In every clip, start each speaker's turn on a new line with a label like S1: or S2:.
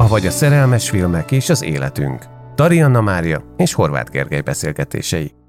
S1: Avagy a szerelmes filmek és az életünk. Tarianna Mária és Horváth Gergely beszélgetései.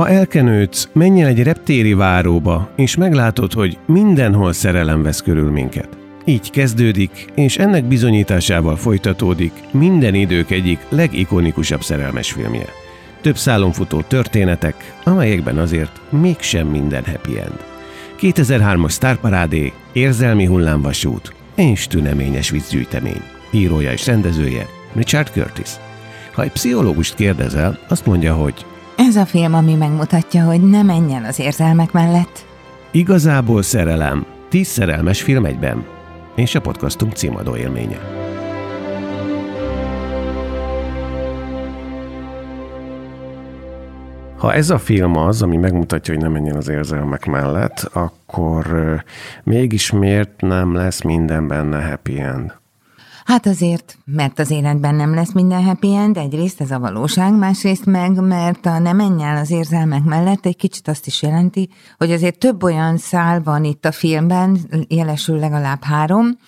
S1: Ha elkenődsz, menj el egy reptéri váróba, és meglátod, hogy mindenhol szerelem vesz körül minket. Így kezdődik, és ennek bizonyításával folytatódik minden idők egyik legikonikusabb szerelmes filmje. Több szálon futó történetek, amelyekben azért mégsem minden happy end. 2003-as sztárparádé, érzelmi hullámvasút és tüneményes vízgyűjtemény. Írója és rendezője Richard Curtis. Ha egy pszichológust kérdezel, azt mondja, hogy
S2: ez a film, ami megmutatja, hogy ne menjen az érzelmek mellett.
S1: Igazából szerelem. Tíz szerelmes film egyben. És a podcastunk címadó élménye. Ha ez a film az, ami megmutatja, hogy nem menjen az érzelmek mellett, akkor mégis miért nem lesz minden benne happy end?
S2: Hát azért, mert az életben nem lesz minden happy end, egyrészt ez a valóság, másrészt meg, mert a nem menj el az érzelmek mellett egy kicsit azt is jelenti, hogy azért több olyan szál van itt a filmben, jelesül legalább három,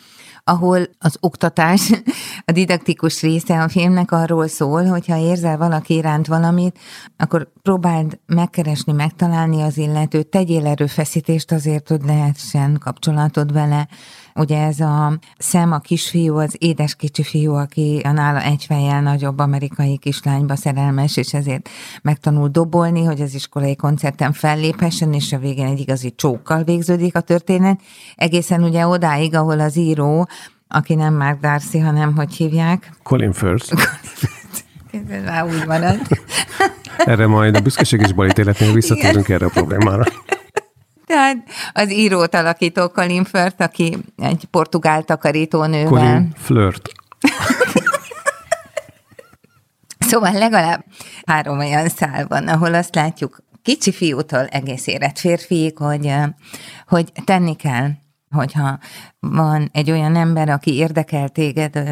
S2: ahol az oktatás, a didaktikus része a filmnek arról szól, hogyha érzel valaki iránt valamit, akkor próbáld megkeresni, megtalálni az illetőt, tegyél erőfeszítést azért, hogy lehessen kapcsolatod vele, Ugye ez a Szem, a kisfiú, az édes kicsi fiú, aki a nála egy fejjel nagyobb amerikai kislányba szerelmes, és ezért megtanul dobolni, hogy az iskolai koncerten felléphessen, és a végén egy igazi csókkal végződik a történet. Egészen ugye odáig, ahol az író, aki nem Mark Darcy, hanem hogy hívják?
S1: Colin Firth.
S2: Ez már úgy marad.
S1: Erre majd a büszkeség és balítéletnél visszatérünk erre a problémára.
S2: Tehát az írót alakító Colin Firth, aki egy portugál takarítónővel.
S1: Colin Flirt.
S2: szóval legalább három olyan szál van, ahol azt látjuk kicsi fiútól egész érett férfiig, hogy, hogy tenni kell hogyha van egy olyan ember, aki érdekel téged,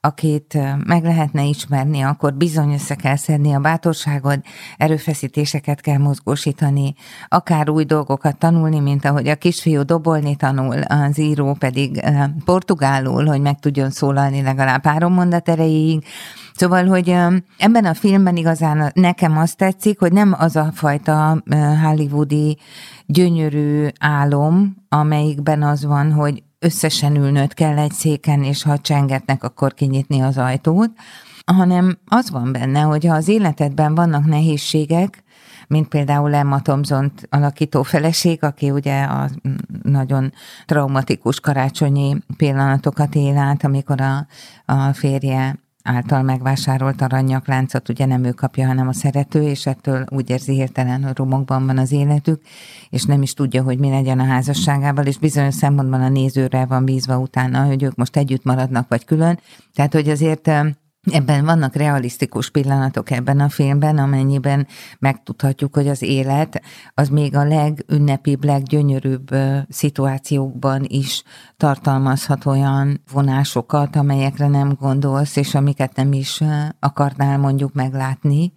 S2: akit meg lehetne ismerni, akkor bizony össze kell szedni a bátorságod, erőfeszítéseket kell mozgósítani, akár új dolgokat tanulni, mint ahogy a kisfiú dobolni tanul, az író pedig portugálul, hogy meg tudjon szólalni legalább három mondat erejéig. Szóval, hogy ebben a filmben igazán nekem azt tetszik, hogy nem az a fajta hollywoodi gyönyörű álom, amelyikben az van, hogy összesen ülnöd kell egy széken, és ha csengetnek, akkor kinyitni az ajtót, hanem az van benne, hogy ha az életedben vannak nehézségek, mint például Emma Thompson alakító feleség, aki ugye a nagyon traumatikus karácsonyi pillanatokat él át, amikor a, a férje által megvásárolt aranyakláncot ugye nem ő kapja, hanem a szerető, és ettől úgy érzi hirtelen, hogy romokban van az életük, és nem is tudja, hogy mi legyen a házasságával, és bizonyos szempontban a nézőre van bízva utána, hogy ők most együtt maradnak, vagy külön. Tehát, hogy azért Ebben vannak realisztikus pillanatok ebben a filmben, amennyiben megtudhatjuk, hogy az élet az még a legünnepibb, leggyönyörűbb szituációkban is tartalmazhat olyan vonásokat, amelyekre nem gondolsz, és amiket nem is akarnál mondjuk meglátni.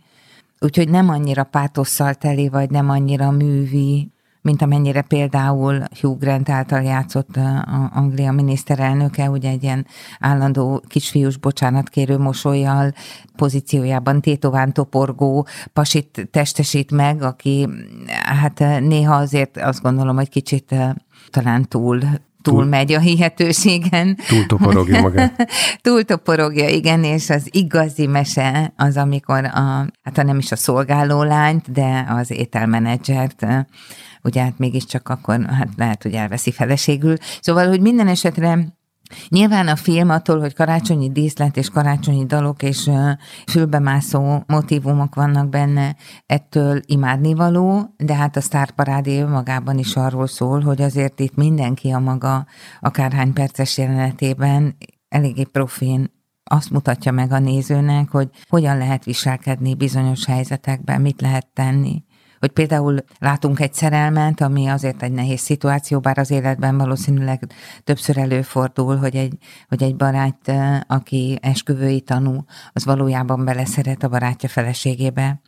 S2: Úgyhogy nem annyira pátosszal teli, vagy nem annyira művi, mint amennyire például Hugh Grant által játszott a Anglia miniszterelnöke, ugye egy ilyen állandó kisfiús bocsánatkérő mosolyjal pozíciójában tétován toporgó pasit testesít meg, aki hát néha azért azt gondolom, hogy kicsit talán túl túl megy a hihetőségen.
S1: Túl toporogja magát.
S2: túl toporogja, igen, és az igazi mese az, amikor a, hát nem is a szolgáló lányt, de az ételmenedzsert ugye hát mégiscsak akkor hát lehet, hogy elveszi feleségül. Szóval, hogy minden esetre Nyilván a film attól, hogy karácsonyi díszlet és karácsonyi dalok és fülbemászó motivumok vannak benne, ettől imádnivaló, de hát a sztárparádé magában is arról szól, hogy azért itt mindenki a maga akárhány perces jelenetében eléggé profin azt mutatja meg a nézőnek, hogy hogyan lehet viselkedni bizonyos helyzetekben, mit lehet tenni hogy például látunk egy szerelmet, ami azért egy nehéz szituáció, bár az életben valószínűleg többször előfordul, hogy egy, hogy egy barát, aki esküvői tanú, az valójában beleszeret a barátja feleségébe,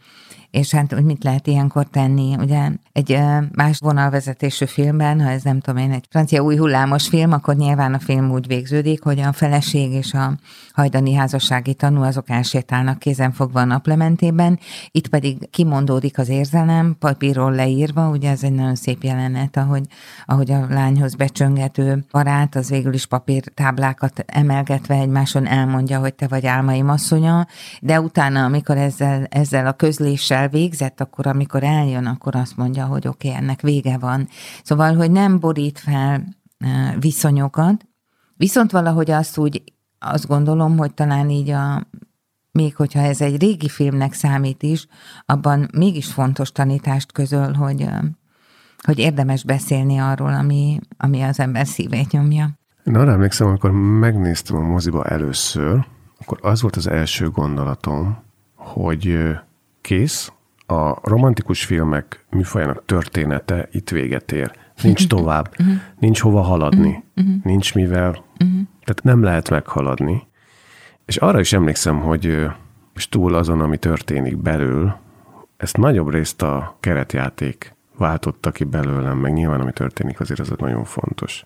S2: és hát, hogy mit lehet ilyenkor tenni, ugye? Egy más vonalvezetésű filmben, ha ez nem tudom én, egy francia új hullámos film, akkor nyilván a film úgy végződik, hogy a feleség és a hajdani házassági tanú azok elsétálnak kézenfogva a naplementében, itt pedig kimondódik az érzelem, papírról leírva, ugye ez egy nagyon szép jelenet, ahogy, ahogy a lányhoz becsöngető barát, az végül is papírtáblákat emelgetve egymáson elmondja, hogy te vagy álmaim asszonya, de utána, amikor ezzel, ezzel a közléssel végzett, akkor amikor eljön, akkor azt mondja, hogy oké, okay, ennek vége van. Szóval, hogy nem borít fel viszonyokat, viszont valahogy azt úgy, azt gondolom, hogy talán így a, még hogyha ez egy régi filmnek számít is, abban mégis fontos tanítást közöl, hogy, hogy érdemes beszélni arról, ami, ami az ember szívét nyomja.
S1: Én arra emlékszem, amikor megnéztem a moziba először, akkor az volt az első gondolatom, hogy kész, a romantikus filmek műfajának története itt véget ér. Nincs tovább, mhm. nincs hova haladni, mhm. Mhm. nincs mivel, tehát nem lehet meghaladni. És arra is emlékszem, hogy és túl azon, ami történik belül, ezt nagyobb részt a keretjáték váltotta ki belőlem, meg nyilván ami történik azért az nagyon fontos.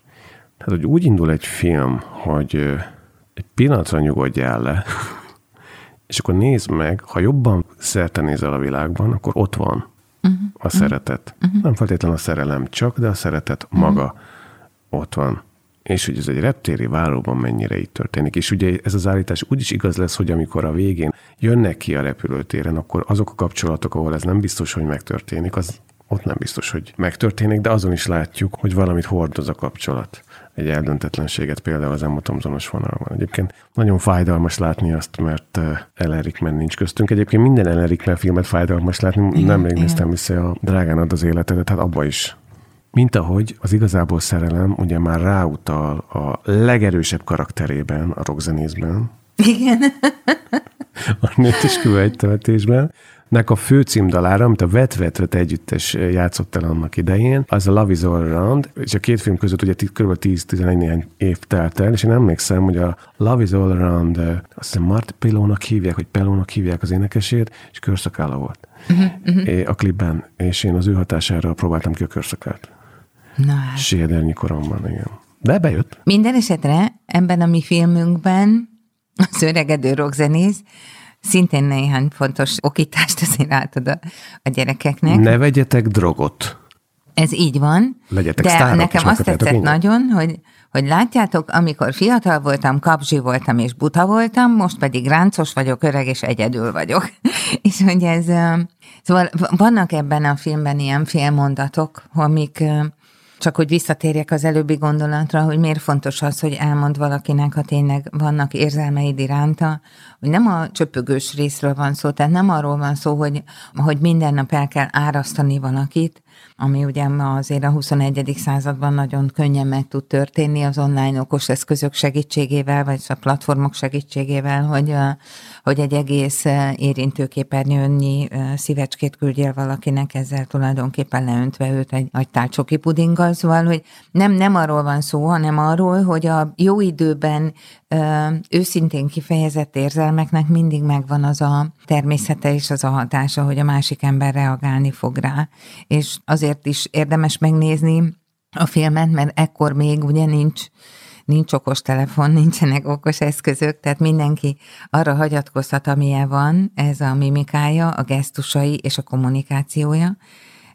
S1: Tehát, hogy úgy indul egy film, hogy egy pillanatra nyugodjál le, és akkor nézd meg, ha jobban szerte nézel a világban, akkor ott van uh-huh. a szeretet. Uh-huh. Nem feltétlenül a szerelem csak, de a szeretet uh-huh. maga ott van. És hogy ez egy reptéri váróban mennyire így történik. És ugye ez az állítás úgy is igaz lesz, hogy amikor a végén jönnek ki a repülőtéren, akkor azok a kapcsolatok, ahol ez nem biztos, hogy megtörténik, az ott nem biztos, hogy megtörténik, de azon is látjuk, hogy valamit hordoz a kapcsolat egy eldöntetlenséget például az emotomzonos vonalban. Egyébként nagyon fájdalmas látni azt, mert Elerikmen nincs köztünk. Egyébként minden Elerikmen filmet fájdalmas látni. Igen, Nem még néztem vissza a Drágán ad az életedet, hát abba is mint ahogy az igazából szerelem ugye már ráutal a legerősebb karakterében, a rockzenészben.
S2: Igen.
S1: a nőt is követésben, nek a főcímdalára, amit a Vet Vet együttes játszott el annak idején, az a Love is All Around, és a két film között ugye kb. 10-11 néhány év telt el, és én emlékszem, hogy a Love is All Around, azt hiszem Mart Pelónak hívják, hogy Pelónak hívják az énekesét, és körszakála volt uh-huh, uh-huh. a klipben, és én az ő hatására próbáltam ki a körszakát.
S2: Na hát.
S1: Sédernyi koromban, igen. De bejött.
S2: Minden esetre ebben a mi filmünkben az öregedő rockzenész szintén néhány fontos okítást azért átad a, a gyerekeknek.
S1: Ne vegyetek drogot.
S2: Ez így van.
S1: Legyetek
S2: de
S1: sztárok,
S2: nekem azt tetszett minden. nagyon, hogy, hogy látjátok, amikor fiatal voltam, kapzsi voltam és buta voltam, most pedig ráncos vagyok, öreg és egyedül vagyok. és hogy ez... Szóval vannak ebben a filmben ilyen félmondatok, amik csak hogy visszatérjek az előbbi gondolatra, hogy miért fontos az, hogy elmond valakinek, ha tényleg vannak érzelmeid iránta, hogy nem a csöpögős részről van szó, tehát nem arról van szó, hogy, hogy minden nap el kell árasztani valakit, ami ugye ma azért a 21. században nagyon könnyen meg tud történni az online okos eszközök segítségével, vagy a platformok segítségével, hogy, hogy egy egész érintőképernyőnyi szívecskét küldjél valakinek, ezzel tulajdonképpen leöntve őt egy nagy tálcsoki pudinggal, szóval, hogy nem, nem arról van szó, hanem arról, hogy a jó időben őszintén kifejezett érzelmeknek mindig megvan az a természete és az a hatása, hogy a másik ember reagálni fog rá. És azért is érdemes megnézni a filmet, mert ekkor még ugye nincs nincs okos telefon, nincsenek okos eszközök, tehát mindenki arra hagyatkozhat, amilyen van, ez a mimikája, a gesztusai és a kommunikációja.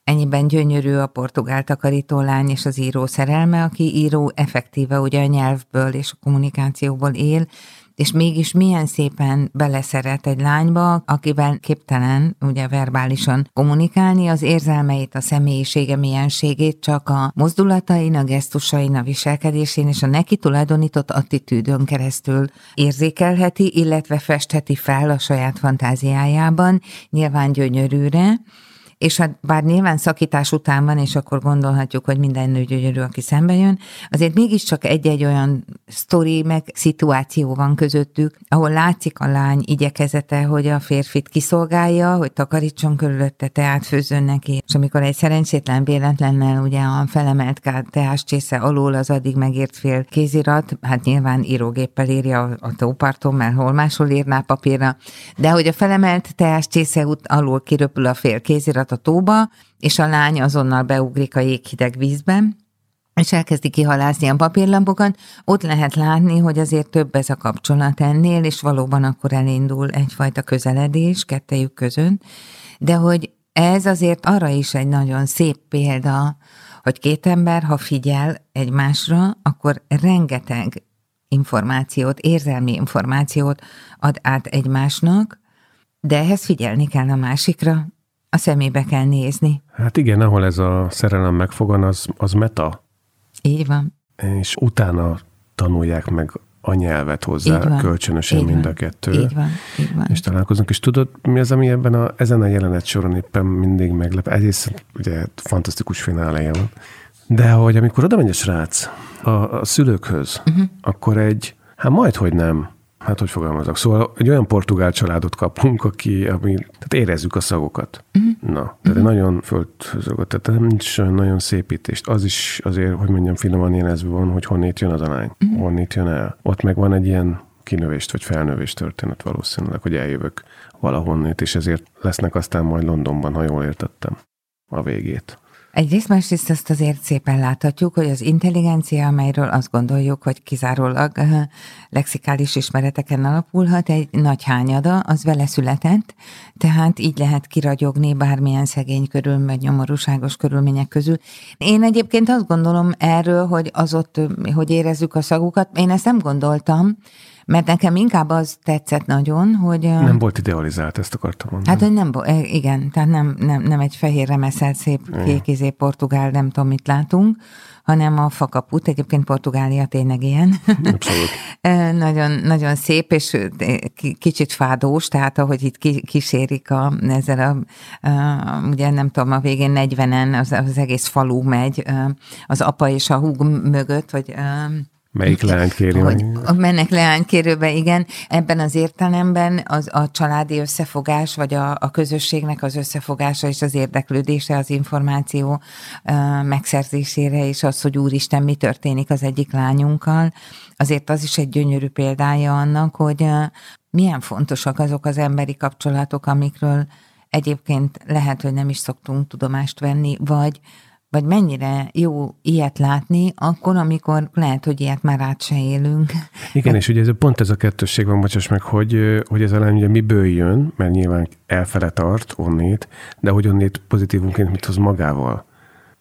S2: Ennyiben gyönyörű a portugál takarító lány és az író szerelme, aki író effektíve ugye a nyelvből és a kommunikációból él, és mégis milyen szépen beleszeret egy lányba, akivel képtelen ugye verbálisan kommunikálni, az érzelmeit, a személyisége mienségét csak a mozdulatain, a gesztusain, a viselkedésén és a neki tulajdonított attitűdön keresztül érzékelheti, illetve festheti fel a saját fantáziájában, nyilván gyönyörűre, és hát bár nyilván szakítás után van, és akkor gondolhatjuk, hogy minden nő gyönyörű, aki szembe jön, azért mégiscsak egy-egy olyan sztori, meg szituáció van közöttük, ahol látszik a lány igyekezete, hogy a férfit kiszolgálja, hogy takarítson körülötte, teát főzzön neki, és amikor egy szerencsétlen véletlennel ugye a felemelt teás csésze alól az addig megért fél kézirat, hát nyilván írógéppel írja a tóparton, mert hol máshol írná papírra, de hogy a felemelt teás csésze alól kiröpül a fél kézirat, a tóba, és a lány azonnal beugrik a jéghideg vízbe, és elkezdi kihalászni a papírlampokat, ott lehet látni, hogy azért több ez a kapcsolat ennél, és valóban akkor elindul egyfajta közeledés kettejük között, de hogy ez azért arra is egy nagyon szép példa, hogy két ember, ha figyel egymásra, akkor rengeteg információt, érzelmi információt ad át egymásnak, de ehhez figyelni kell a másikra, a szemébe kell nézni.
S1: Hát igen, ahol ez a szerelem megfogan, az, az meta.
S2: Így van.
S1: És utána tanulják meg a nyelvet hozzá, van, kölcsönösen így mind van, a kettő.
S2: Így van, így van.
S1: És találkozunk. És tudod, mi az, ami ebben a, ezen a jelenet soron éppen mindig meglep? Egyrészt ugye fantasztikus fináleja van. De hogy amikor oda megy a srác a, a szülőkhöz, uh-huh. akkor egy, hát majd, hogy nem, hát hogy fogalmazok, szóval egy olyan portugál családot kapunk, aki, ami, tehát érezzük a szagokat. Uh-huh. Na, tehát uh-huh. nagyon földhözögött, tehát nem nincs nagyon szépítést. Az is azért, hogy mondjam, finoman érezve van, hogy honnét jön az a lány, uh-huh. honnét jön el. Ott meg van egy ilyen kinövést vagy felnövést történet valószínűleg, hogy eljövök valahonnét, és ezért lesznek aztán majd Londonban, ha jól értettem a végét.
S2: Egyrészt, másrészt azt azért szépen láthatjuk, hogy az intelligencia, amelyről azt gondoljuk, hogy kizárólag lexikális ismereteken alapulhat, egy nagy hányada, az vele született, tehát így lehet kiragyogni bármilyen szegény körül, vagy nyomorúságos körülmények közül. Én egyébként azt gondolom erről, hogy az ott, hogy érezzük a szagukat, én ezt nem gondoltam, mert nekem inkább az tetszett nagyon, hogy...
S1: Nem volt idealizált, ezt akartam mondani.
S2: Hát, hogy nem, igen, tehát nem, nem, nem egy fehér remeszelt szép kékizé portugál, nem tudom, mit látunk, hanem a fakaput, egyébként Portugália tényleg ilyen.
S1: Abszolút.
S2: nagyon, nagyon szép, és kicsit fádós, tehát ahogy itt kísérik a, ezzel a, a, ugye nem tudom, a végén 40-en az, az egész falu megy, az apa és a húg mögött, hogy
S1: Melyik leánykérő? Hogy
S2: mennek leánykérőbe, igen. Ebben az értelemben az, a családi összefogás, vagy a, a közösségnek az összefogása és az érdeklődése az információ uh, megszerzésére, és az, hogy úristen, mi történik az egyik lányunkkal, azért az is egy gyönyörű példája annak, hogy uh, milyen fontosak azok az emberi kapcsolatok, amikről egyébként lehet, hogy nem is szoktunk tudomást venni, vagy vagy mennyire jó ilyet látni, akkor, amikor lehet, hogy ilyet már át se élünk.
S1: Igen, és ugye ez, pont ez a kettősség van, bocsáss meg, hogy, hogy ez a lány ugye miből jön, mert nyilván elfele tart onnét, de hogy onnét pozitívunként mit hoz magával.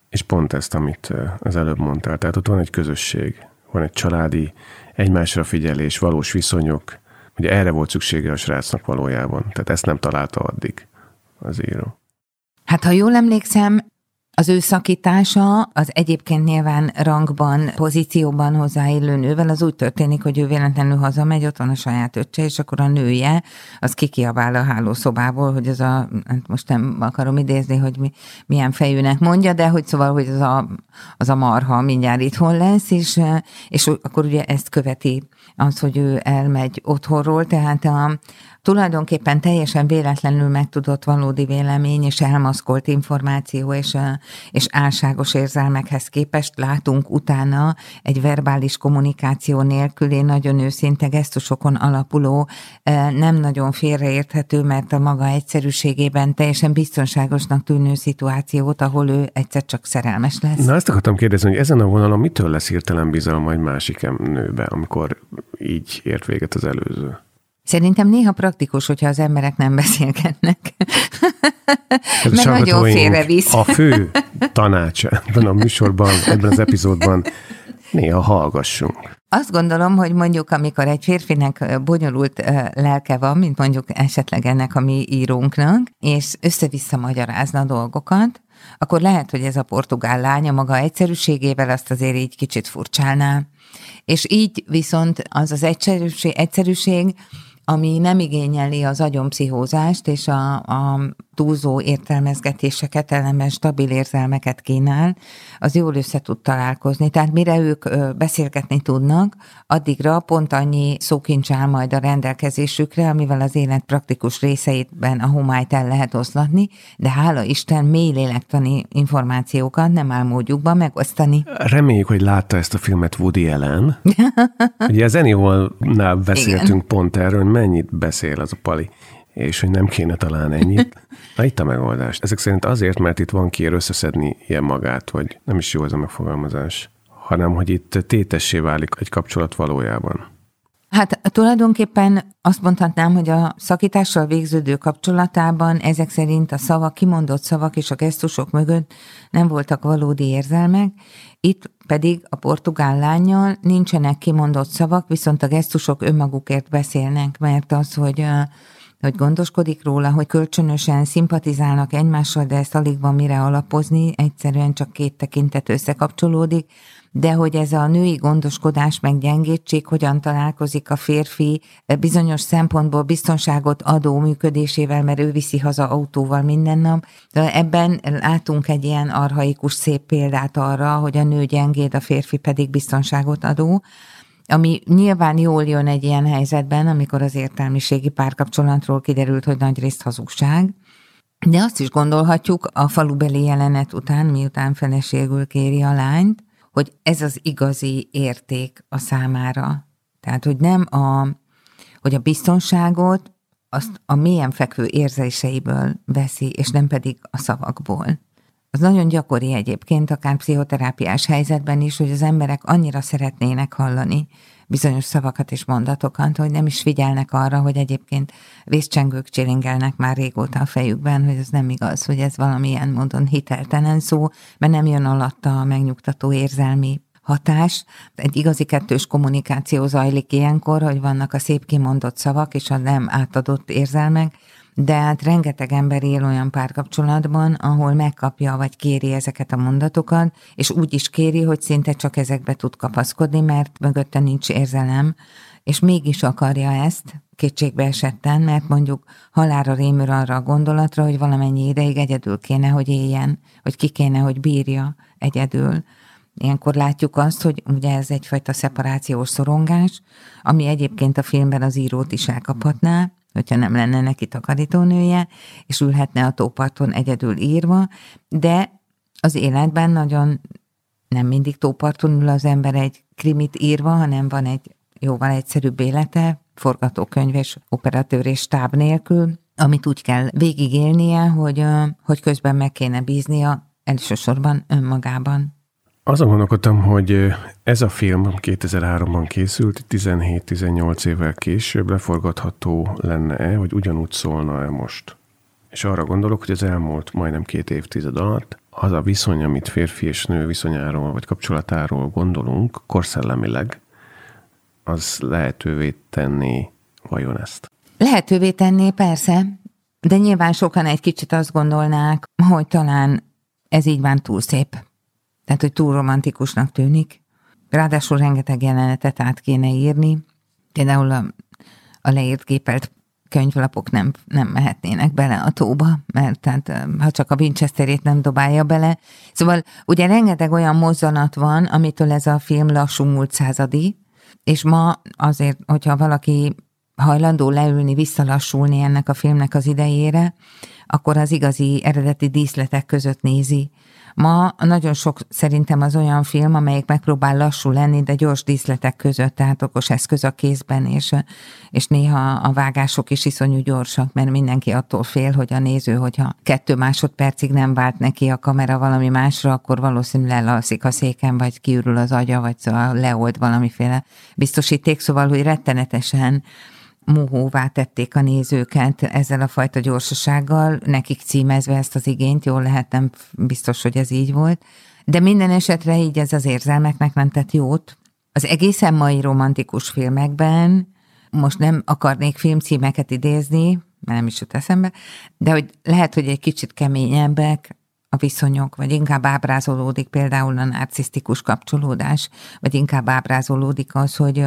S1: És pont ezt, amit az előbb mondtál. Tehát ott van egy közösség, van egy családi, egymásra figyelés, valós viszonyok. Ugye erre volt szüksége a srácnak valójában. Tehát ezt nem találta addig az író.
S2: Hát ha jól emlékszem, az ő szakítása az egyébként nyilván rangban, pozícióban hozzáillő nővel az úgy történik, hogy ő véletlenül hazamegy, ott van a saját öccse, és akkor a nője az kikiabál a hálószobából, hogy az a, hát most nem akarom idézni, hogy mi, milyen fejűnek mondja, de hogy szóval, hogy az a, az a marha mindjárt itthon lesz, és, és akkor ugye ezt követi az, hogy ő elmegy otthonról, tehát a, tulajdonképpen teljesen véletlenül megtudott valódi vélemény és elmaszkolt információ és, és álságos érzelmekhez képest látunk utána egy verbális kommunikáció nélküli, nagyon őszinte gesztusokon alapuló, nem nagyon félreérthető, mert a maga egyszerűségében teljesen biztonságosnak tűnő szituációt, ahol ő egyszer csak szerelmes lesz.
S1: Na ezt akartam kérdezni, hogy ezen a vonalon mitől lesz hirtelen bizalom egy másik nőbe, amikor így ért véget az előző?
S2: Szerintem néha praktikus, hogyha az emberek nem beszélgetnek. Mert nagyon félrevisz.
S1: A fő tanács ebben a műsorban, ebben az epizódban néha hallgassunk.
S2: Azt gondolom, hogy mondjuk, amikor egy férfinek bonyolult lelke van, mint mondjuk esetleg ennek a mi írónknak, és össze-vissza magyarázna a dolgokat, akkor lehet, hogy ez a portugál lánya maga egyszerűségével azt azért így kicsit furcsálná. És így viszont az az egyszerűség, egyszerűség ami nem igényeli az agyonpszichózást és a, a túlzó értelmezgetéseket, ellenben stabil érzelmeket kínál, az jól össze tud találkozni. Tehát mire ők beszélgetni tudnak, addigra pont annyi szókincs áll majd a rendelkezésükre, amivel az élet praktikus részeitben a homályt el lehet oszlatni, de hála Isten mély lélektani információkat nem áll módjukban megosztani.
S1: Reméljük, hogy látta ezt a filmet Woody Allen. Ugye az Anyone-nál beszéltünk Igen. pont erről, hogy mennyit beszél az a pali és hogy nem kéne talán ennyit. Na itt a megoldás. Ezek szerint azért, mert itt van kiér összeszedni ilyen magát, vagy nem is jó ez a megfogalmazás, hanem hogy itt tétessé válik egy kapcsolat valójában.
S2: Hát tulajdonképpen azt mondhatnám, hogy a szakítással végződő kapcsolatában ezek szerint a szavak, kimondott szavak és a gesztusok mögött nem voltak valódi érzelmek, itt pedig a portugál lányjal nincsenek kimondott szavak, viszont a gesztusok önmagukért beszélnek, mert az, hogy hogy gondoskodik róla, hogy kölcsönösen szimpatizálnak egymással, de ezt alig van mire alapozni, egyszerűen csak két tekintet összekapcsolódik, de hogy ez a női gondoskodás meg gyengétség hogyan találkozik a férfi bizonyos szempontból biztonságot adó működésével, mert ő viszi haza autóval minden nap. De ebben látunk egy ilyen arhaikus szép példát arra, hogy a nő gyengéd, a férfi pedig biztonságot adó ami nyilván jól jön egy ilyen helyzetben, amikor az értelmiségi párkapcsolatról kiderült, hogy nagy részt hazugság, de azt is gondolhatjuk a falubeli jelenet után, miután feleségül kéri a lányt, hogy ez az igazi érték a számára. Tehát, hogy nem a, hogy a biztonságot azt a mélyen fekvő érzéseiből veszi, és nem pedig a szavakból. Az nagyon gyakori egyébként, akár pszichoterápiás helyzetben is, hogy az emberek annyira szeretnének hallani bizonyos szavakat és mondatokat, hogy nem is figyelnek arra, hogy egyébként vészcsengők csilingelnek már régóta a fejükben, hogy ez nem igaz, hogy ez valamilyen módon hiteltelen szó, mert nem jön alatta a megnyugtató érzelmi hatás. Egy igazi kettős kommunikáció zajlik ilyenkor, hogy vannak a szép kimondott szavak és a nem átadott érzelmek, de hát rengeteg ember él olyan párkapcsolatban, ahol megkapja vagy kéri ezeket a mondatokat, és úgy is kéri, hogy szinte csak ezekbe tud kapaszkodni, mert mögötte nincs érzelem, és mégis akarja ezt, kétségbe esetten, mert mondjuk halára rémül arra a gondolatra, hogy valamennyi ideig egyedül kéne, hogy éljen, hogy ki kéne, hogy bírja egyedül. Ilyenkor látjuk azt, hogy ugye ez egyfajta szeparációs szorongás, ami egyébként a filmben az írót is elkaphatná, hogyha nem lenne neki takarítónője, és ülhetne a tóparton egyedül írva, de az életben nagyon nem mindig tóparton ül az ember egy krimit írva, hanem van egy jóval egyszerűbb élete, forgatókönyv és operatőr és stáb nélkül, amit úgy kell végigélnie, hogy, hogy közben meg kéne bíznia elsősorban önmagában.
S1: Azon gondolkodtam, hogy ez a film 2003-ban készült, 17-18 évvel később leforgatható lenne-e, hogy ugyanúgy szólna-e most. És arra gondolok, hogy az elmúlt majdnem két évtized alatt az a viszony, amit férfi és nő viszonyáról vagy kapcsolatáról gondolunk, korszellemileg, az lehetővé tenni vajon ezt?
S2: Lehetővé tenné, persze, de nyilván sokan egy kicsit azt gondolnák, hogy talán ez így van túl szép tehát, hogy túl romantikusnak tűnik. Ráadásul rengeteg jelenetet át kéne írni. Például a, a leírt gépelt könyvlapok nem, nem mehetnének bele a tóba, mert tehát, ha csak a Winchesterét nem dobálja bele. Szóval ugye rengeteg olyan mozzanat van, amitől ez a film lassú múlt századi, És ma azért, hogyha valaki hajlandó leülni, visszalassulni ennek a filmnek az idejére, akkor az igazi eredeti díszletek között nézi Ma nagyon sok szerintem az olyan film, amelyik megpróbál lassú lenni, de gyors díszletek között, tehát okos eszköz a kézben, és, és néha a vágások is iszonyú gyorsak, mert mindenki attól fél, hogy a néző, hogyha kettő másodpercig nem vált neki a kamera valami másra, akkor valószínűleg lelalszik a széken, vagy kiürül az agya, vagy szóval leold valamiféle biztosíték, szóval, hogy rettenetesen mohóvá tették a nézőket ezzel a fajta gyorsasággal, nekik címezve ezt az igényt, jól lehet, nem biztos, hogy ez így volt. De minden esetre így ez az érzelmeknek nem tett jót. Az egészen mai romantikus filmekben, most nem akarnék filmcímeket idézni, mert nem is jut eszembe, de hogy lehet, hogy egy kicsit keményebbek, a viszonyok, vagy inkább ábrázolódik például a narcisztikus kapcsolódás, vagy inkább ábrázolódik az, hogy,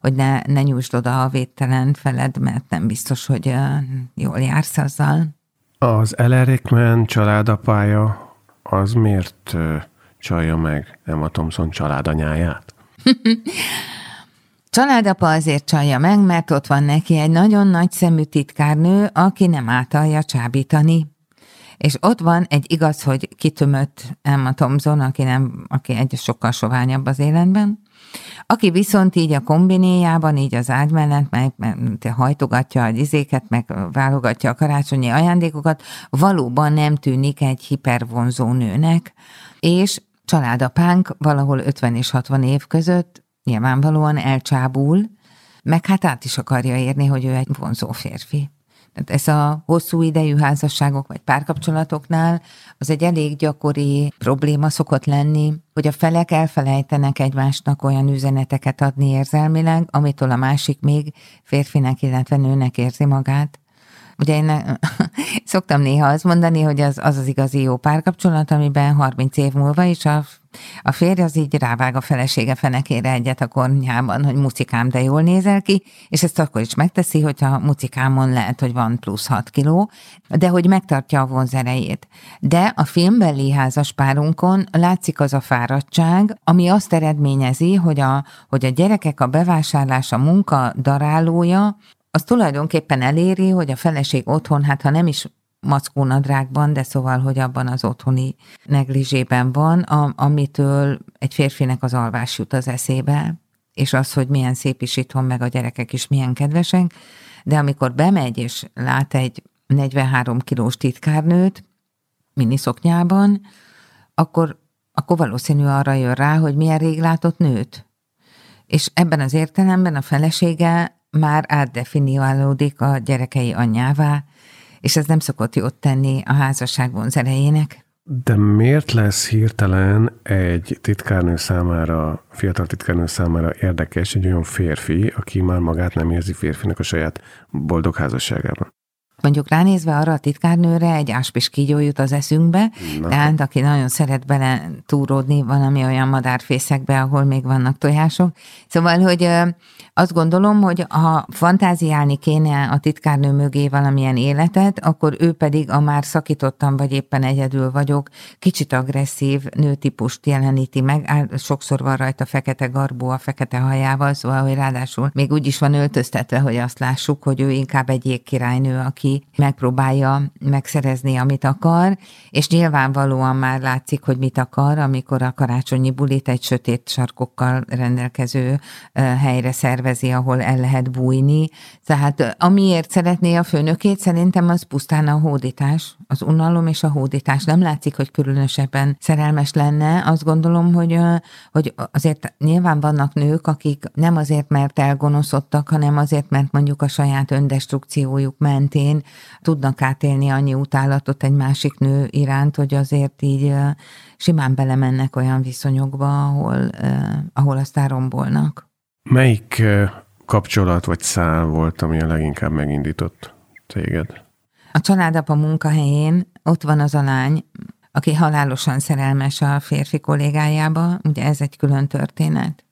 S2: hogy ne, ne nyújtsd oda a védtelen feled, mert nem biztos, hogy jól jársz azzal.
S1: Az Ellerikmen családapája az miért csalja meg Emma Thompson családanyáját?
S2: Családapa azért csalja meg, mert ott van neki egy nagyon nagy szemű titkárnő, aki nem általja csábítani. És ott van egy igaz, hogy kitömött Emma Thompson, aki, nem, aki egy sokkal soványabb az életben, aki viszont így a kombinéjában, így az ágy mellett, meg, meg hajtogatja a izéket, meg válogatja a karácsonyi ajándékokat, valóban nem tűnik egy hipervonzó nőnek, és családapánk valahol 50 és 60 év között nyilvánvalóan elcsábul, meg hát át is akarja érni, hogy ő egy vonzó férfi. Ez a hosszú idejű házasságok vagy párkapcsolatoknál az egy elég gyakori probléma szokott lenni, hogy a felek elfelejtenek egymásnak olyan üzeneteket adni érzelmileg, amitől a másik még férfinek, illetve nőnek érzi magát. Ugye én ne, szoktam néha azt mondani, hogy az, az az igazi jó párkapcsolat, amiben 30 év múlva is a a férj az így rávág a felesége fenekére egyet a kornyában, hogy mucikám, de jól nézel ki, és ezt akkor is megteszi, hogyha mucikámon lehet, hogy van plusz 6 kiló, de hogy megtartja a vonzerejét. De a filmbeli házaspárunkon látszik az a fáradtság, ami azt eredményezi, hogy a, hogy a gyerekek a bevásárlás, a munka darálója, az tulajdonképpen eléri, hogy a feleség otthon, hát ha nem is mackónadrágban, de szóval, hogy abban az otthoni neglizsében van, a, amitől egy férfinek az alvás jut az eszébe, és az, hogy milyen szép is itthon, meg a gyerekek is milyen kedvesek, de amikor bemegy és lát egy 43 kilós titkárnőt miniszoknyában, akkor, akkor valószínű arra jön rá, hogy milyen rég látott nőt. És ebben az értelemben a felesége már átdefiniálódik a gyerekei anyjává, és ez nem szokott jót tenni a házasság vonzerejének.
S1: De miért lesz hirtelen egy titkárnő számára, fiatal titkárnő számára érdekes egy olyan férfi, aki már magát nem érzi férfinek a saját boldog házasságában?
S2: Mondjuk ránézve arra a titkárnőre egy áspis kígyó jut az eszünkbe, Na. tehát aki nagyon szeret bele túródni valami olyan madárfészekbe, ahol még vannak tojások. Szóval, hogy azt gondolom, hogy ha fantáziálni kéne a titkárnő mögé valamilyen életet, akkor ő pedig a már szakítottam, vagy éppen egyedül vagyok, kicsit agresszív nőtípust jeleníti meg, sokszor van rajta fekete garbó a fekete hajával, szóval, hogy ráadásul még úgy is van öltöztetve, hogy azt lássuk, hogy ő inkább egy jégkirálynő, aki megpróbálja megszerezni, amit akar, és nyilvánvalóan már látszik, hogy mit akar, amikor a karácsonyi bulit egy sötét sarkokkal rendelkező helyre szervez tervezi, ahol el lehet bújni. Tehát amiért szeretné a főnökét, szerintem az pusztán a hódítás, az unalom és a hódítás. Nem látszik, hogy különösebben szerelmes lenne. Azt gondolom, hogy, hogy azért nyilván vannak nők, akik nem azért, mert elgonoszodtak, hanem azért, mert mondjuk a saját öndestrukciójuk mentén tudnak átélni annyi utálatot egy másik nő iránt, hogy azért így simán belemennek olyan viszonyokba, ahol, ahol aztán rombolnak.
S1: Melyik kapcsolat vagy szál volt, ami a leginkább megindított téged?
S2: A családapa munkahelyén ott van az a lány, aki halálosan szerelmes a férfi kollégájába, ugye ez egy külön történet.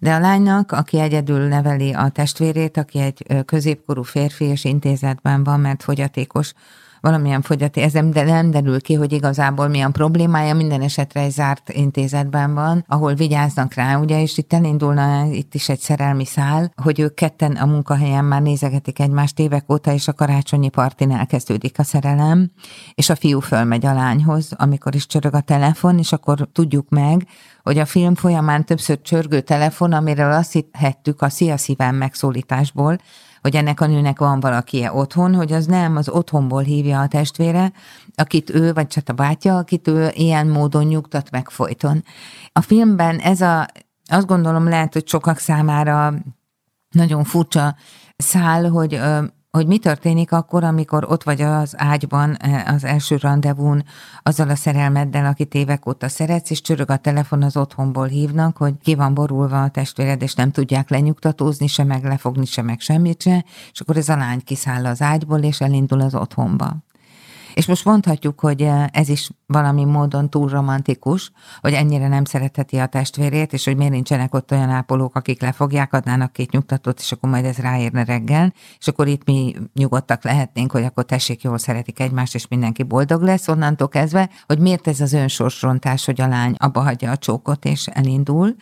S2: De a lánynak, aki egyedül neveli a testvérét, aki egy középkorú férfi és intézetben van, mert fogyatékos, valamilyen fogyati, ez de nem derül ki, hogy igazából milyen problémája, minden esetre egy zárt intézetben van, ahol vigyáznak rá, ugye, és itt elindulna itt is egy szerelmi szál, hogy ők ketten a munkahelyen már nézegetik egymást évek óta, és a karácsonyi partin elkezdődik a szerelem, és a fiú fölmegy a lányhoz, amikor is csörög a telefon, és akkor tudjuk meg, hogy a film folyamán többször csörgő telefon, amiről azt hittük a Szia Szívem megszólításból, hogy ennek a nőnek van valakie otthon, hogy az nem az otthonból hívja a testvére, akit ő, vagy csak a bátyja, akit ő ilyen módon nyugtat meg folyton. A filmben ez a, azt gondolom lehet, hogy sokak számára nagyon furcsa szál, hogy hogy mi történik akkor, amikor ott vagy az ágyban eh, az első rendezvún azzal a szerelmeddel, akit évek óta szeretsz, és csörög a telefon, az otthonból hívnak, hogy ki van borulva a testvéred, és nem tudják lenyugtatózni, se meg lefogni, se meg semmit se, és akkor ez a lány kiszáll az ágyból, és elindul az otthonba. És most mondhatjuk, hogy eh, ez is valami módon túl romantikus, hogy ennyire nem szeretheti a testvérét, és hogy miért nincsenek ott olyan ápolók, akik lefogják, adnának két nyugtatót, és akkor majd ez ráérne reggel, és akkor itt mi nyugodtak lehetnénk, hogy akkor tessék, jól szeretik egymást, és mindenki boldog lesz onnantól kezdve, hogy miért ez az önsorsrontás, hogy a lány abba hagyja a csókot, és elindul.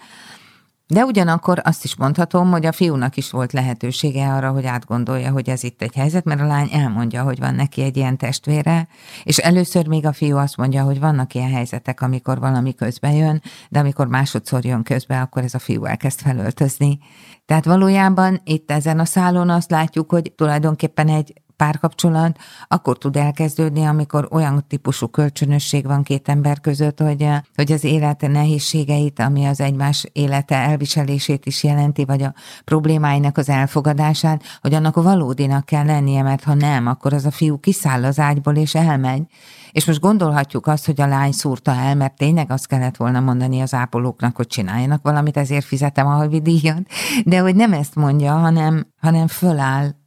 S2: De ugyanakkor azt is mondhatom, hogy a fiúnak is volt lehetősége arra, hogy átgondolja, hogy ez itt egy helyzet, mert a lány elmondja, hogy van neki egy ilyen testvére, és először még a fiú azt mondja, hogy vannak ilyen helyzetek, amikor valami közbe jön, de amikor másodszor jön közbe, akkor ez a fiú elkezd felöltözni. Tehát valójában itt ezen a szálon azt látjuk, hogy tulajdonképpen egy párkapcsolat akkor tud elkezdődni, amikor olyan típusú kölcsönösség van két ember között, hogy, eh, hogy az élet nehézségeit, ami az egymás élete elviselését is jelenti, vagy a problémáinak az elfogadását, hogy annak valódinak kell lennie, mert ha nem, akkor az a fiú kiszáll az ágyból és elmegy. És most gondolhatjuk azt, hogy a lány szúrta el, mert tényleg azt kellett volna mondani az ápolóknak, hogy csináljanak valamit, ezért fizetem a havi díjat, de hogy nem ezt mondja, hanem, hanem föláll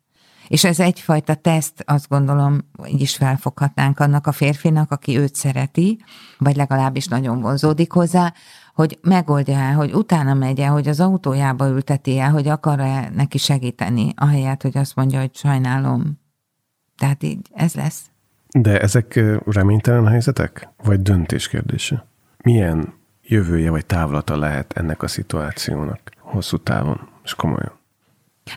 S2: és ez egyfajta teszt, azt gondolom, így is felfoghatnánk annak a férfinak, aki őt szereti, vagy legalábbis nagyon vonzódik hozzá, hogy megoldja el, hogy utána megy el, hogy az autójába ülteti el, hogy akar-e neki segíteni, ahelyett, hogy azt mondja, hogy sajnálom. Tehát így ez lesz.
S1: De ezek reménytelen helyzetek? Vagy döntés kérdése? Milyen jövője vagy távlata lehet ennek a szituációnak hosszú távon és komolyan?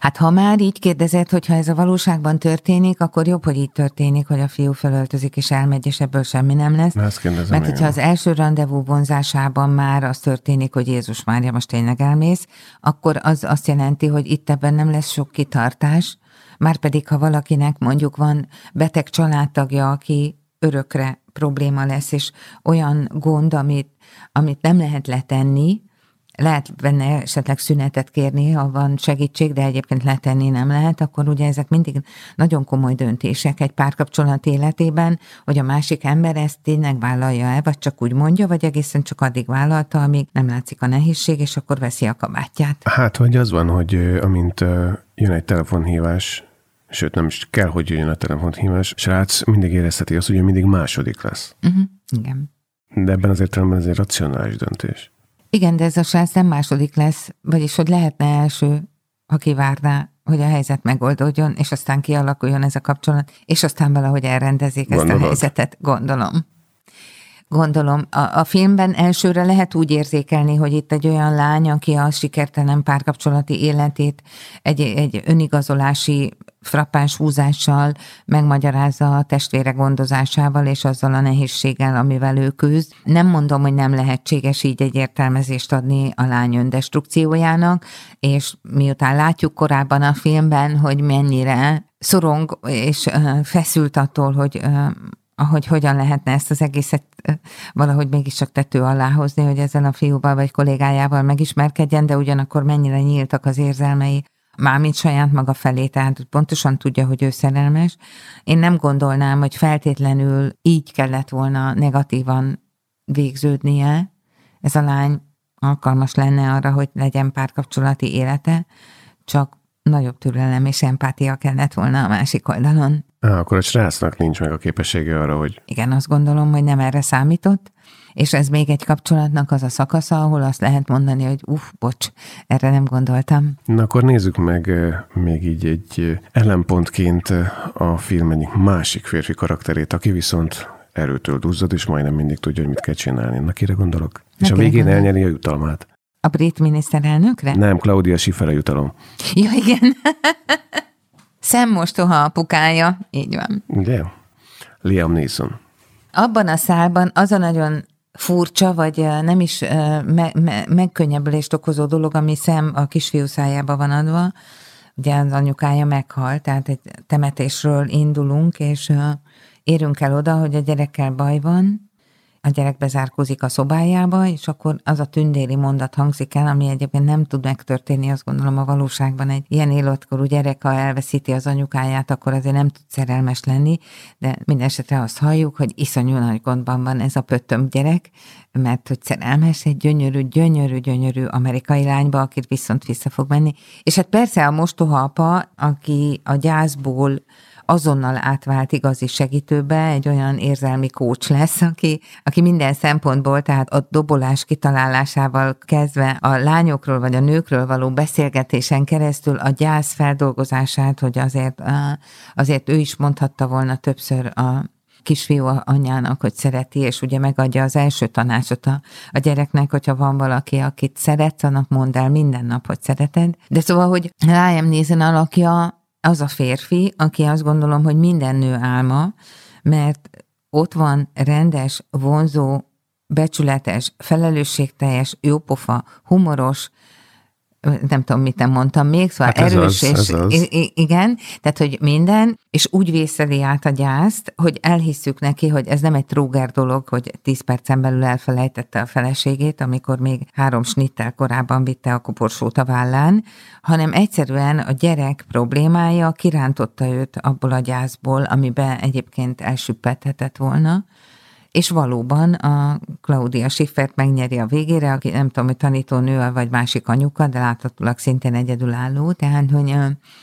S2: Hát ha már így kérdezed, hogy ha ez a valóságban történik, akkor jobb, hogy így történik, hogy a fiú fölöltözik és elmegy, és ebből semmi nem lesz.
S1: Ezt kérdezem
S2: Mert hogyha az első rendezvú vonzásában már az történik, hogy Jézus Mária most tényleg elmész, akkor az azt jelenti, hogy itt ebben nem lesz sok kitartás, már pedig ha valakinek mondjuk van beteg családtagja, aki örökre probléma lesz, és olyan gond, amit, amit nem lehet letenni, lehet benne esetleg szünetet kérni, ha van segítség, de egyébként letenni nem lehet, akkor ugye ezek mindig nagyon komoly döntések egy párkapcsolat életében, hogy a másik ember ezt tényleg vállalja-e, vagy csak úgy mondja, vagy egészen csak addig vállalta, amíg nem látszik a nehézség, és akkor veszi a kabátját.
S1: Hát, hogy az van, hogy amint jön egy telefonhívás, sőt nem is kell, hogy jöjjön a telefonhívás, srác mindig érezheti azt, hogy mindig második lesz.
S2: Uh-huh. Igen.
S1: De ebben az értelemben ez egy racionális döntés.
S2: Igen, de ez a srác nem második lesz, vagyis hogy lehetne első, ha kivárná, hogy a helyzet megoldódjon, és aztán kialakuljon ez a kapcsolat, és aztán valahogy elrendezik Gondolod? ezt a helyzetet, gondolom. Gondolom, a, a filmben elsőre lehet úgy érzékelni, hogy itt egy olyan lány, aki a sikertelen párkapcsolati életét egy, egy önigazolási frappáns húzással megmagyarázza a testvére gondozásával és azzal a nehézséggel, amivel ő küzd. Nem mondom, hogy nem lehetséges így egy értelmezést adni a lány öndestrukciójának, és miután látjuk korábban a filmben, hogy mennyire szorong és feszült attól, hogy ahogy hogyan lehetne ezt az egészet valahogy mégiscsak tető alá hozni, hogy ezzel a fiúval vagy kollégájával megismerkedjen, de ugyanakkor mennyire nyíltak az érzelmei, mármint saját maga felé, tehát pontosan tudja, hogy ő szerelmes. Én nem gondolnám, hogy feltétlenül így kellett volna negatívan végződnie. Ez a lány alkalmas lenne arra, hogy legyen párkapcsolati élete, csak nagyobb türelem és empátia kellett volna a másik oldalon.
S1: Á, akkor a srácnak nincs meg a képessége arra, hogy...
S2: Igen, azt gondolom, hogy nem erre számított, és ez még egy kapcsolatnak az a szakasza, ahol azt lehet mondani, hogy uff, bocs, erre nem gondoltam.
S1: Na akkor nézzük meg még így egy ellenpontként a film egyik másik férfi karakterét, aki viszont erőtől duzzad, és majdnem mindig tudja, hogy mit kell csinálni. Na, kire gondolok? Na, és a végén gondolom. elnyeri a jutalmát.
S2: A brit miniszterelnökre?
S1: Nem, Claudia Schiffer a jutalom.
S2: Ja, igen. Szemmostoha apukája, így van.
S1: Ugye? Liam Neeson.
S2: Abban a szálban az a nagyon furcsa, vagy nem is me- me- megkönnyebbülést okozó dolog, ami szem a kisfiú szájába van adva. Ugye az anyukája meghalt, tehát egy temetésről indulunk, és érünk el oda, hogy a gyerekkel baj van, a gyerek bezárkózik a szobájába, és akkor az a tündéri mondat hangzik el, ami egyébként nem tud megtörténni, azt gondolom a valóságban egy ilyen életkorú gyerek, ha elveszíti az anyukáját, akkor azért nem tud szerelmes lenni, de minden esetre azt halljuk, hogy iszonyú nagy gondban van ez a pöttöm gyerek, mert hogy szerelmes egy gyönyörű, gyönyörű, gyönyörű amerikai lányba, akit viszont vissza fog menni. És hát persze a mostoha apa, aki a gyászból azonnal átvált igazi segítőbe, egy olyan érzelmi kócs lesz, aki, aki minden szempontból, tehát a dobolás kitalálásával kezdve a lányokról vagy a nőkről való beszélgetésen keresztül a gyász feldolgozását, hogy azért, azért ő is mondhatta volna többször a kisfiú anyának, hogy szereti, és ugye megadja az első tanácsot a, a gyereknek, hogyha van valaki, akit szeretsz, annak mondd el minden nap, hogy szereted. De szóval, hogy Liam Neeson alakja az a férfi, aki azt gondolom, hogy minden nő álma, mert ott van rendes, vonzó, becsületes, felelősségteljes, jópofa, humoros, nem tudom, mit nem mondtam még, szóval hát erős, az, és az. igen, tehát, hogy minden, és úgy vészeli át a gyászt, hogy elhisszük neki, hogy ez nem egy tróger dolog, hogy tíz percen belül elfelejtette a feleségét, amikor még három snittel korábban vitte a koporsót a vállán, hanem egyszerűen a gyerek problémája kirántotta őt abból a gyászból, amiben egyébként elsüppethetett volna, és valóban a Claudia Schiffert megnyeri a végére, aki nem tudom, hogy tanítónő vagy másik anyuka, de láthatólag szintén egyedülálló, tehát hogy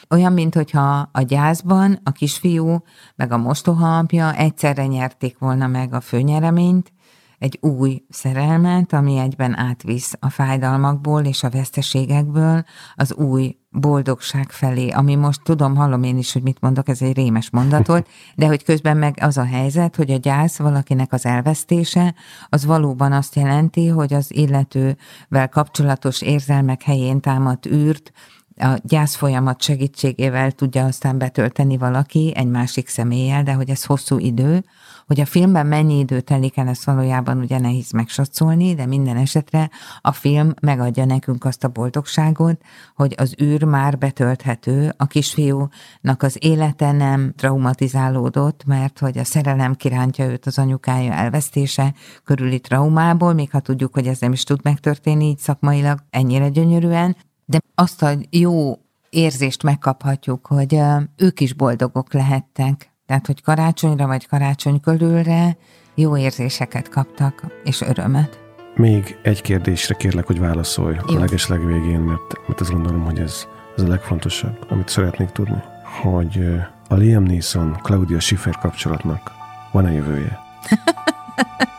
S2: olyan, mint hogyha a gyászban a kisfiú meg a mostoha apja egyszerre nyerték volna meg a főnyereményt, egy új szerelmet, ami egyben átvisz a fájdalmakból és a veszteségekből az új boldogság felé, ami most tudom, hallom én is, hogy mit mondok, ez egy rémes mondat volt, de hogy közben meg az a helyzet, hogy a gyász valakinek az elvesztése, az valóban azt jelenti, hogy az illetővel kapcsolatos érzelmek helyén támadt űrt, a gyász folyamat segítségével tudja aztán betölteni valaki egy másik személlyel, de hogy ez hosszú idő, hogy a filmben mennyi idő telik el, ezt valójában ugye nehéz megsatszolni, de minden esetre a film megadja nekünk azt a boldogságot, hogy az űr már betölthető, a kisfiúnak az élete nem traumatizálódott, mert hogy a szerelem kirántja őt az anyukája elvesztése körüli traumából, még ha tudjuk, hogy ez nem is tud megtörténni így szakmailag ennyire gyönyörűen, de azt a jó érzést megkaphatjuk, hogy ők is boldogok lehettek, tehát, hogy karácsonyra vagy karácsony körülre jó érzéseket kaptak, és örömet.
S1: Még egy kérdésre kérlek, hogy válaszolj jó. a leges legvégén, mert, mert azt gondolom, hogy ez, ez a legfontosabb, amit szeretnék tudni, hogy a Liam Neeson, Claudia Schiffer kapcsolatnak van-e jövője?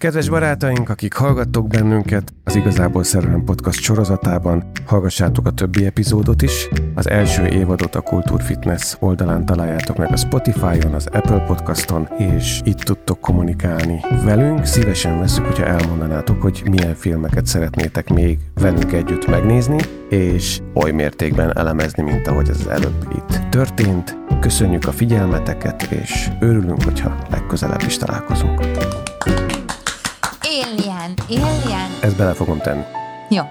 S1: Kedves barátaink, akik hallgattok bennünket, az Igazából Szerelem Podcast sorozatában hallgassátok a többi epizódot is. Az első évadot a Kultúr Fitness oldalán találjátok meg a Spotify-on, az Apple Podcaston, és itt tudtok kommunikálni velünk. Szívesen veszük, hogyha elmondanátok, hogy milyen filmeket szeretnétek még velünk együtt megnézni, és oly mértékben elemezni, mint ahogy ez az előbb itt történt. Köszönjük a figyelmeteket, és örülünk, hogyha legközelebb is találkozunk.
S2: Alien, Alien.
S1: Ezt bele fogom tenni.
S2: Jó.